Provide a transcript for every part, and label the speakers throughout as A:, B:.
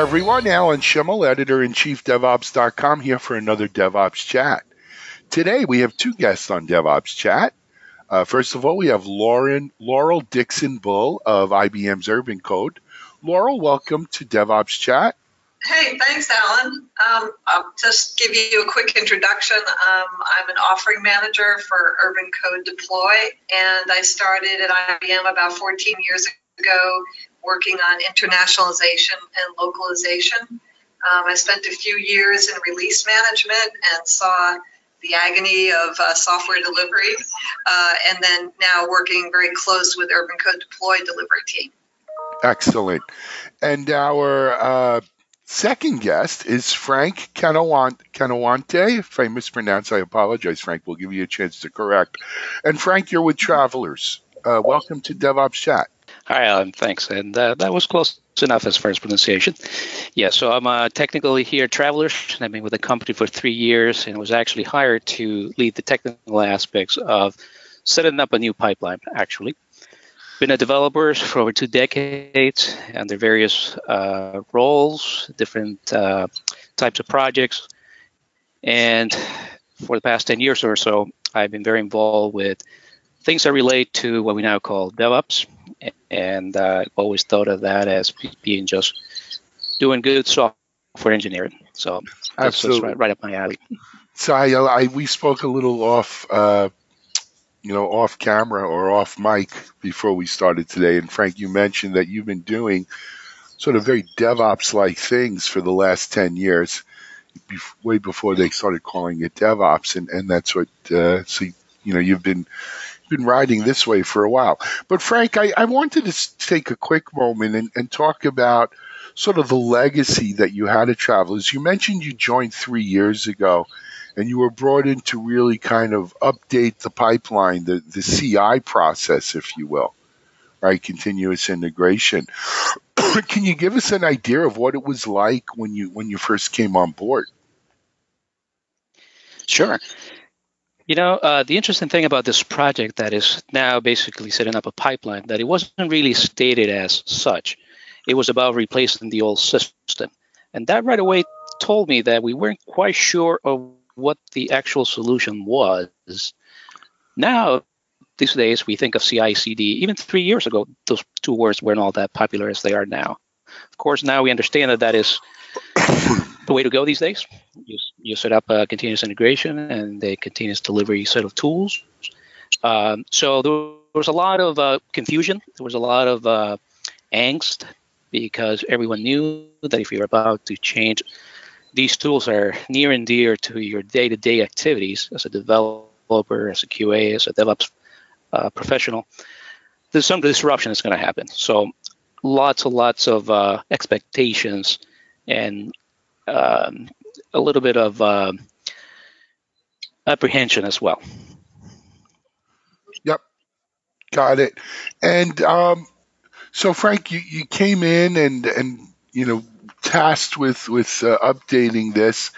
A: everyone. Alan Shimel, editor in chief, DevOps.com, here for another DevOps chat. Today we have two guests on DevOps chat. Uh, first of all, we have Lauren Laurel Dickson Bull of IBM's Urban Code. Laurel, welcome to DevOps chat.
B: Hey, thanks, Alan. Um, I'll just give you a quick introduction. Um, I'm an offering manager for Urban Code Deploy, and I started at IBM about 14 years ago working on internationalization and localization. Um, I spent a few years in release management and saw the agony of uh, software delivery, uh, and then now working very close with Urban Code Deploy delivery team.
A: Excellent. And our uh, second guest is Frank Canawante. If I mispronounce, I apologize, Frank. We'll give you a chance to correct. And Frank, you're with Travelers. Uh, welcome to DevOps Chat.
C: Hi, Alan. Thanks. And uh, that was close enough as far as pronunciation. Yeah, so I'm uh, technically here at Travelers. I've been with the company for three years and was actually hired to lead the technical aspects of setting up a new pipeline, actually. Been a developer for over two decades under various uh, roles, different uh, types of projects. And for the past 10 years or so, I've been very involved with things that relate to what we now call DevOps, and uh, always thought of that as being just doing good software engineering. So that's, that's right, right, up my alley.
A: So I, I, we spoke a little off, uh, you know, off camera or off mic before we started today. And Frank, you mentioned that you've been doing sort of very DevOps-like things for the last ten years, way before they started calling it DevOps, and and that's what. Uh, so you know, you've been been riding this way for a while. But Frank, I, I wanted to take a quick moment and, and talk about sort of the legacy that you had at Travelers. You mentioned you joined three years ago and you were brought in to really kind of update the pipeline, the, the CI process, if you will, right? Continuous integration. Can you give us an idea of what it was like when you when you first came on board?
C: Sure. You know, uh, the interesting thing about this project that is now basically setting up a pipeline that it wasn't really stated as such. It was about replacing the old system. And that right away told me that we weren't quite sure of what the actual solution was. Now, these days, we think of CI CD. Even three years ago, those two words weren't all that popular as they are now. Of course, now we understand that that is the way to go these days. You, you set up a continuous integration and a continuous delivery set of tools. Um, so there was a lot of uh, confusion. There was a lot of uh, angst because everyone knew that if you're about to change, these tools are near and dear to your day-to-day activities as a developer, as a QA, as a DevOps uh, professional. There's some disruption that's going to happen. So lots and lots of uh, expectations and um, a little bit of uh, apprehension as well.
A: Yep, got it. And um, so, Frank, you, you came in and and you know tasked with with uh, updating this.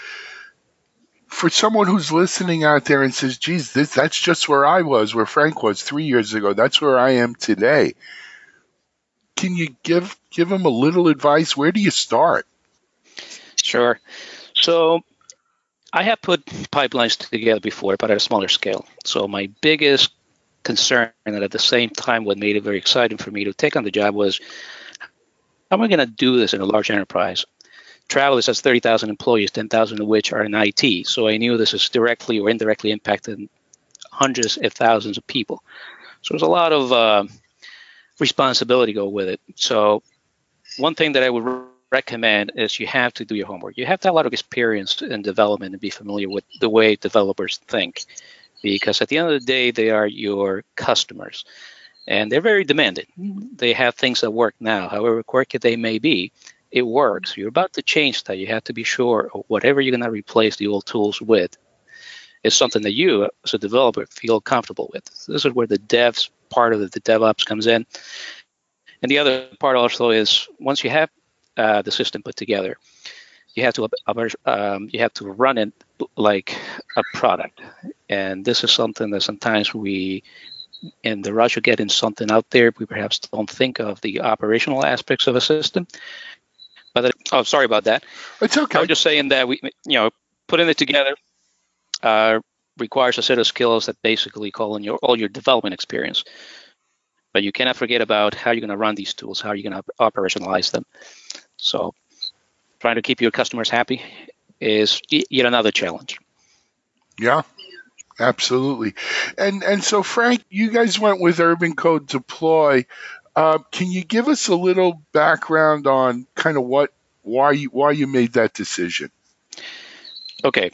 A: For someone who's listening out there and says, "Geez, this that's just where I was, where Frank was three years ago. That's where I am today." Can you give give them a little advice? Where do you start?
C: Sure. So I have put pipelines together before, but at a smaller scale. So my biggest concern, and at the same time, what made it very exciting for me to take on the job was, how am I going to do this in a large enterprise? Travelers has 30,000 employees, 10,000 of which are in IT. So I knew this is directly or indirectly impacting hundreds of thousands of people. So there's a lot of uh, responsibility go with it. So one thing that I would recommend is you have to do your homework. You have to have a lot of experience in development and be familiar with the way developers think, because at the end of the day, they are your customers, and they're very demanding. Mm-hmm. They have things that work now, however quirky they may be. It works. You're about to change that. You have to be sure whatever you're going to replace the old tools with is something that you, as a developer, feel comfortable with. This is where the devs part of the, the DevOps comes in. And the other part also is once you have uh, the system put together. You have to um, you have to run it like a product, and this is something that sometimes we, in the rush of getting something out there, we perhaps don't think of the operational aspects of a system. But uh, oh, sorry about that.
A: It's okay.
C: I'm just saying that we, you know, putting it together uh, requires a set of skills that basically call in your all your development experience. But you cannot forget about how you're going to run these tools, how you're going to operationalize them. So, trying to keep your customers happy is yet another challenge.
A: Yeah, absolutely. And and so Frank, you guys went with Urban Code Deploy. Uh, can you give us a little background on kind of what why you why you made that decision?
C: Okay,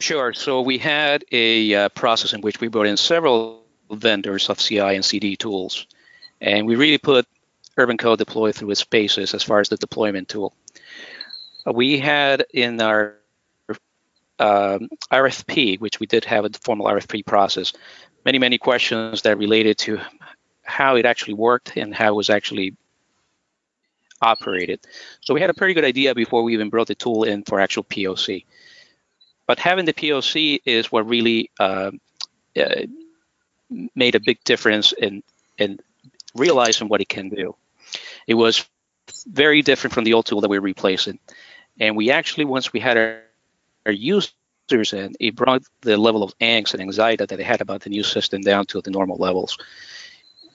C: sure. So we had a uh, process in which we brought in several vendors of CI and CD tools, and we really put Urban Code Deploy through its paces as far as the deployment tool. Uh, we had in our um, RFP, which we did have a formal RFP process, many, many questions that related to how it actually worked and how it was actually operated. So we had a pretty good idea before we even brought the tool in for actual POC. But having the POC is what really uh, uh, made a big difference in in realizing what it can do. It was very different from the old tool that we were replacing, and we actually once we had our, our users in, it brought the level of angst and anxiety that they had about the new system down to the normal levels.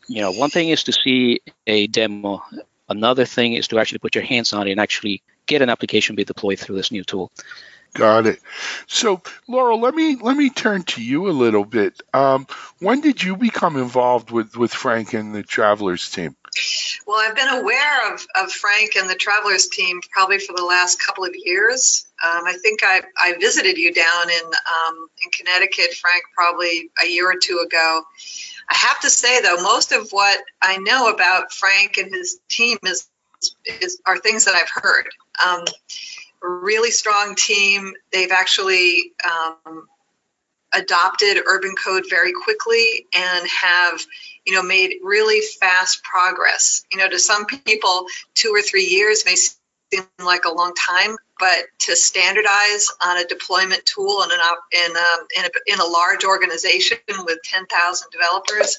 C: You know, one thing is to see a demo. Another thing is to actually put your hands on it and actually get an application be deployed through this new tool.
A: Got it. So, Laurel, let me let me turn to you a little bit. Um, when did you become involved with with Frank and the Travelers team?
B: Well, I've been aware of, of Frank and the Travelers team probably for the last couple of years. Um, I think I, I visited you down in um, in Connecticut, Frank, probably a year or two ago. I have to say though, most of what I know about Frank and his team is is are things that I've heard. Um, really strong team. They've actually um, adopted urban code very quickly and have you know made really fast progress you know to some people two or three years may seem like a long time but to standardize on a deployment tool in, an, in, um, in, a, in a large organization with 10,000 developers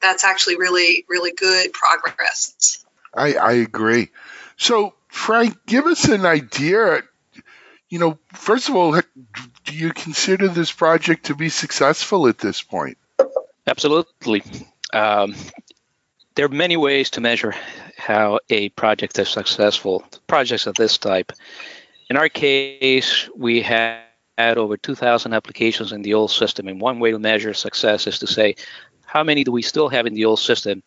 B: that's actually really really good progress
A: I, I agree so Frank, give us an idea. You know, first of all, do you consider this project to be successful at this point?
C: Absolutely. Um, there are many ways to measure how a project is successful. Projects of this type. In our case, we had over 2,000 applications in the old system, and one way to measure success is to say, how many do we still have in the old system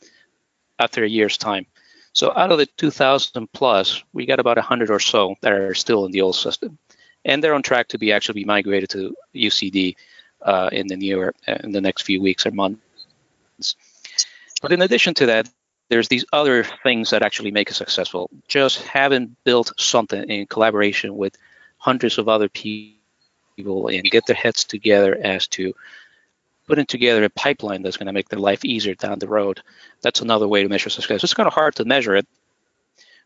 C: after a year's time? So out of the 2,000 plus, we got about 100 or so that are still in the old system, and they're on track to be actually be migrated to UCD uh, in the near in the next few weeks or months. But in addition to that, there's these other things that actually make it successful. Just having built something in collaboration with hundreds of other people and get their heads together as to putting together a pipeline that's going to make their life easier down the road. That's another way to measure success. It's kind of hard to measure it,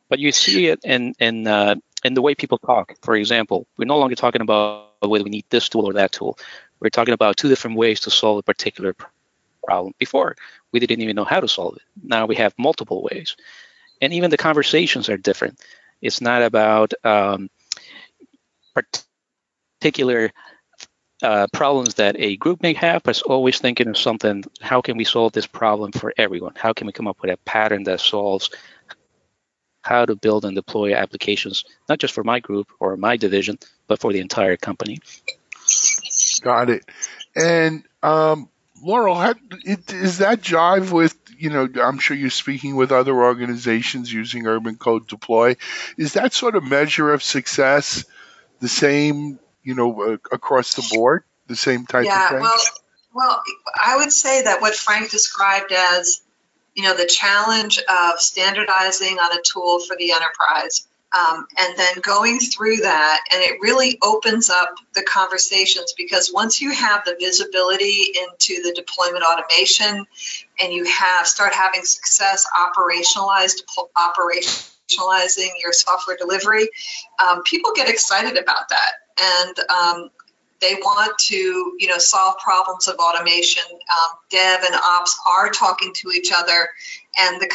C: but you see it in in uh, in the way people talk. For example, we're no longer talking about whether we need this tool or that tool. We're talking about two different ways to solve a particular problem. Before, we didn't even know how to solve it. Now we have multiple ways, and even the conversations are different. It's not about um, particular uh, problems that a group may have, but it's always thinking of something. How can we solve this problem for everyone? How can we come up with a pattern that solves how to build and deploy applications, not just for my group or my division, but for the entire company?
A: Got it. And um, Laurel, how, it, is that jive with you know? I'm sure you're speaking with other organizations using Urban Code Deploy. Is that sort of measure of success the same you know, uh, across the board, the same type
B: yeah,
A: of thing?
B: well, well, I would say that what Frank described as, you know, the challenge of standardizing on a tool for the enterprise, um, and then going through that, and it really opens up the conversations because once you have the visibility into the deployment automation, and you have start having success operationalized operationalizing your software delivery, um, people get excited about that. And um, they want to you know solve problems of automation um, dev and ops are talking to each other and the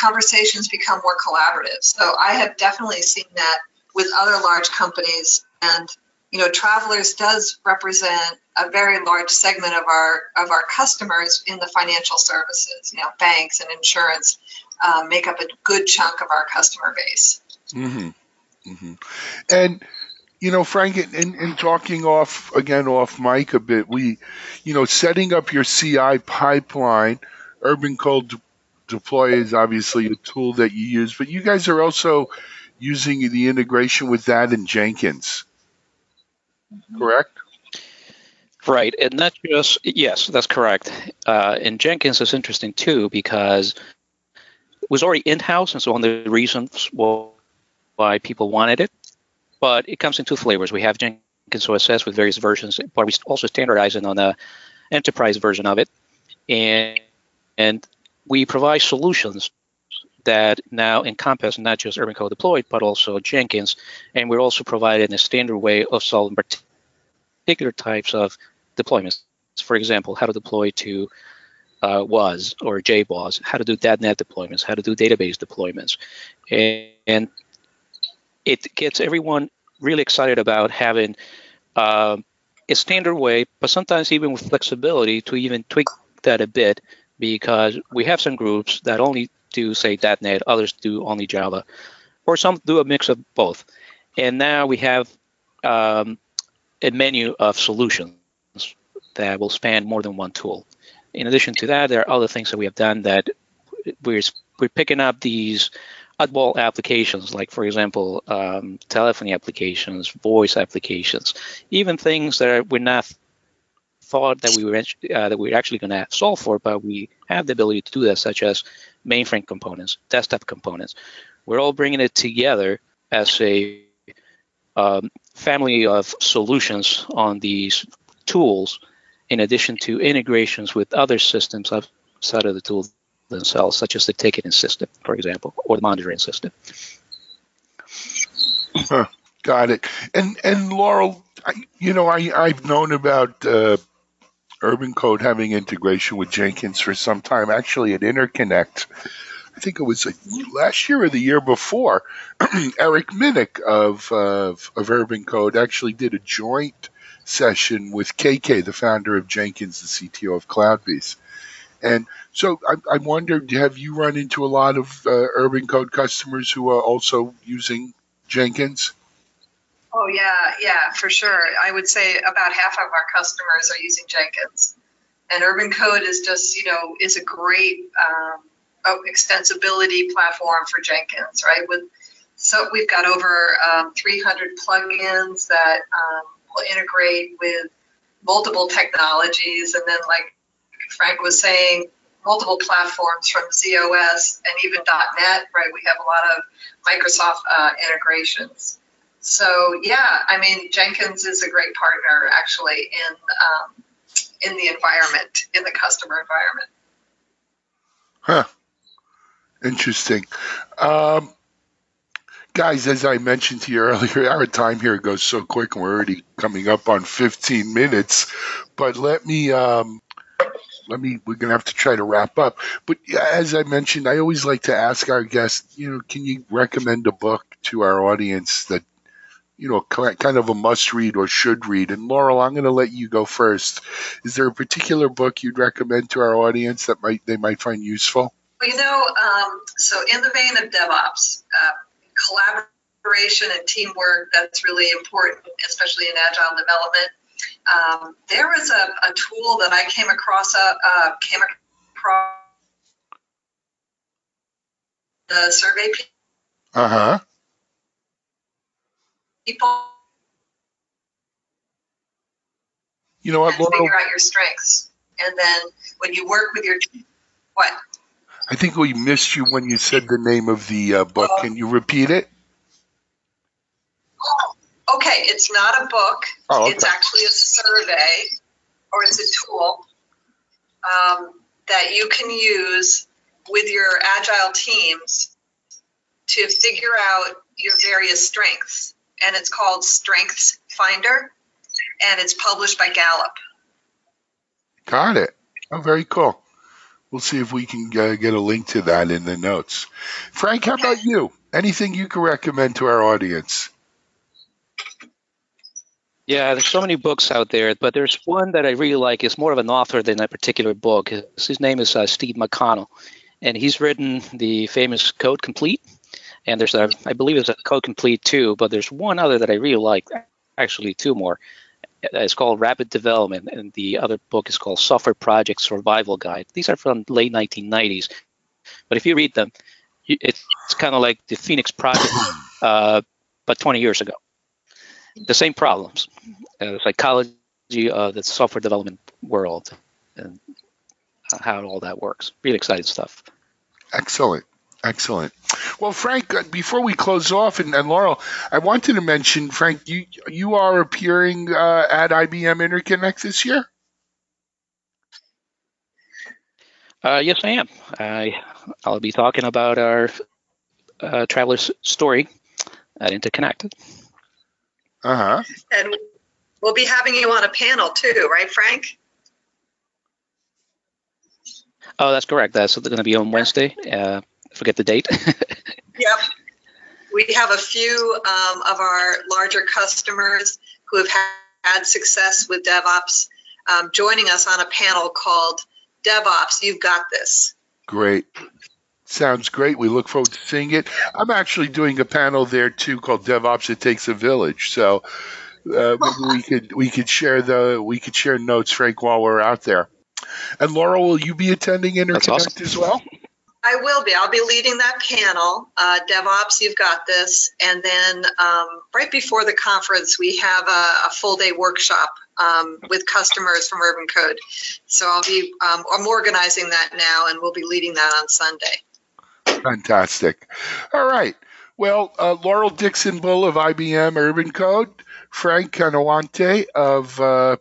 B: conversations become more collaborative. So I have definitely seen that with other large companies and you know travelers does represent a very large segment of our of our customers in the financial services you know banks and insurance uh, make up a good chunk of our customer base
A: mm-hmm. Mm-hmm. and you know frank in, in, talking off again off mic a bit we you know setting up your ci pipeline urban code deploy is obviously a tool that you use but you guys are also using the integration with that in jenkins correct?
C: Right, and not just yes, that's correct. Uh, and Jenkins is interesting too because it was already in-house, and so one of the reasons why people wanted it. But it comes in two flavors. We have Jenkins OSS with various versions, but we also standardizing on the enterprise version of it, and and we provide solutions that now encompass not just Urban Code Deployed, but also Jenkins. And we're also providing a standard way of solving particular types of deployments. For example, how to deploy to uh, WAS or JBoss, how to do .NET deployments, how to do database deployments. And, and it gets everyone really excited about having uh, a standard way, but sometimes even with flexibility to even tweak that a bit because we have some groups that only do say .NET, others do only Java, or some do a mix of both. And now we have um, a menu of solutions that will span more than one tool. In addition to that, there are other things that we have done that we're we're picking up these oddball applications, like for example, um, telephony applications, voice applications, even things that we're not thought that we were uh, that we are actually going to solve for, but we have the ability to do that, such as mainframe components, desktop components. We're all bringing it together as a um, family of solutions on these tools, in addition to integrations with other systems outside of the tool themselves, such as the ticketing system, for example, or the monitoring system.
A: Got it. And and Laurel, I, you know, I I've known about uh, Urban Code having integration with Jenkins for some time. Actually, at Interconnect, I think it was last year or the year before, Eric Minick of, uh, of Urban Code actually did a joint session with KK, the founder of Jenkins, the CTO of CloudBees. And so I, I have you run into a lot of uh, Urban Code customers who are also using Jenkins?
B: Oh yeah, yeah, for sure. I would say about half of our customers are using Jenkins, and Urban Code is just you know is a great um, extensibility platform for Jenkins, right? With so we've got over um, 300 plugins that um, will integrate with multiple technologies, and then like Frank was saying, multiple platforms from z/OS and even .NET, right? We have a lot of Microsoft uh, integrations. So yeah, I mean Jenkins is a great partner actually in um, in the environment, in the customer environment.
A: Huh. Interesting. Um, guys, as I mentioned to you earlier, our time here goes so quick, and we're already coming up on 15 minutes. But let me, um, let me. We're gonna have to try to wrap up. But as I mentioned, I always like to ask our guests, you know, can you recommend a book to our audience that you know, kind of a must read or should read. And Laurel, I'm going to let you go first. Is there a particular book you'd recommend to our audience that might they might find useful?
B: Well, you know, um, so in the vein of DevOps, uh, collaboration and teamwork, that's really important, especially in agile development. Um, there was a, a, tool that I came across, uh, uh came across the survey.
A: Uh huh
B: people
A: you know what
B: Laurel? figure out your strengths and then when you work with your what
A: i think we missed you when you said the name of the uh, book uh, can you repeat it
B: okay it's not a book oh, okay. it's actually a survey or it's a tool um, that you can use with your agile teams to figure out your various strengths and it's called Strengths Finder, and it's published by Gallup.
A: Got it. Oh, very cool. We'll see if we can uh, get a link to that in the notes. Frank, how about you? Anything you can recommend to our audience?
C: Yeah, there's so many books out there, but there's one that I really like. It's more of an author than a particular book. His, name is uh, Steve McConnell, and he's written the famous Code Complete. And there's a, I believe it's a Code Complete too, but there's one other that I really like, actually two more. It's called Rapid Development, and the other book is called Software Project Survival Guide. These are from late 1990s, but if you read them, it's, it's kind of like the Phoenix Project, uh, but 20 years ago the same problems, uh, psychology of the software development world, and how all that works. Really exciting stuff.
A: Excellent. Excellent. Well, Frank, uh, before we close off, and, and Laurel, I wanted to mention, Frank, you you are appearing uh, at IBM Interconnect this year.
C: Uh, yes, I am. I I'll be talking about our uh, traveler's story at Interconnect.
A: Uh huh.
B: And we'll be having you on a panel too, right, Frank?
C: Oh, that's correct. That's going to be on Wednesday. Uh, forget the date.
B: yep. We have a few um, of our larger customers who have had success with DevOps um, joining us on a panel called DevOps, You've Got This.
A: Great. Sounds great. We look forward to seeing it. I'm actually doing a panel there too called DevOps It Takes a Village. So uh, maybe we could we could share the we could share notes, Frank, while we're out there. And Laura, will you be attending Interconnect awesome. as well?
B: I will be. I'll be leading that panel. Uh, DevOps, you've got this. And then um, right before the conference, we have a, a full day workshop um, with customers from Urban Code. So I'll be um, I'm organizing that now, and we'll be leading that on Sunday.
A: Fantastic. All right. Well, uh, Laurel Dickson Bull of IBM Urban Code, Frank Canawante of uh,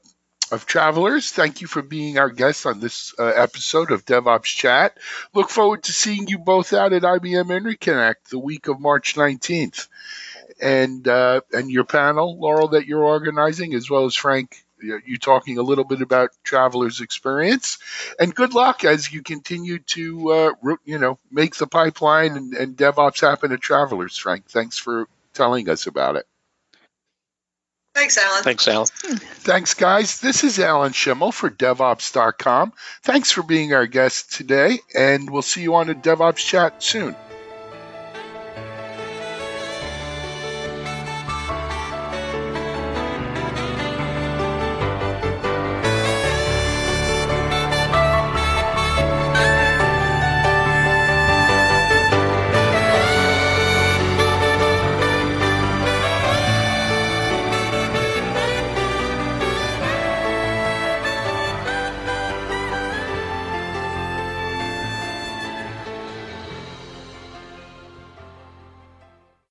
A: of Travelers. Thank you for being our guest on this uh, episode of DevOps Chat. Look forward to seeing you both out at IBM Interconnect the week of March 19th. And uh, and your panel, Laurel, that you're organizing, as well as Frank you talking a little bit about travelers' experience, and good luck as you continue to uh, you know make the pipeline and, and DevOps happen at Travelers. Frank, thanks for telling us about it.
B: Thanks, Alan.
C: Thanks, Alan.
A: Thanks, guys. This is Alan Shimel for DevOps.com. Thanks for being our guest today, and we'll see you on a DevOps chat soon.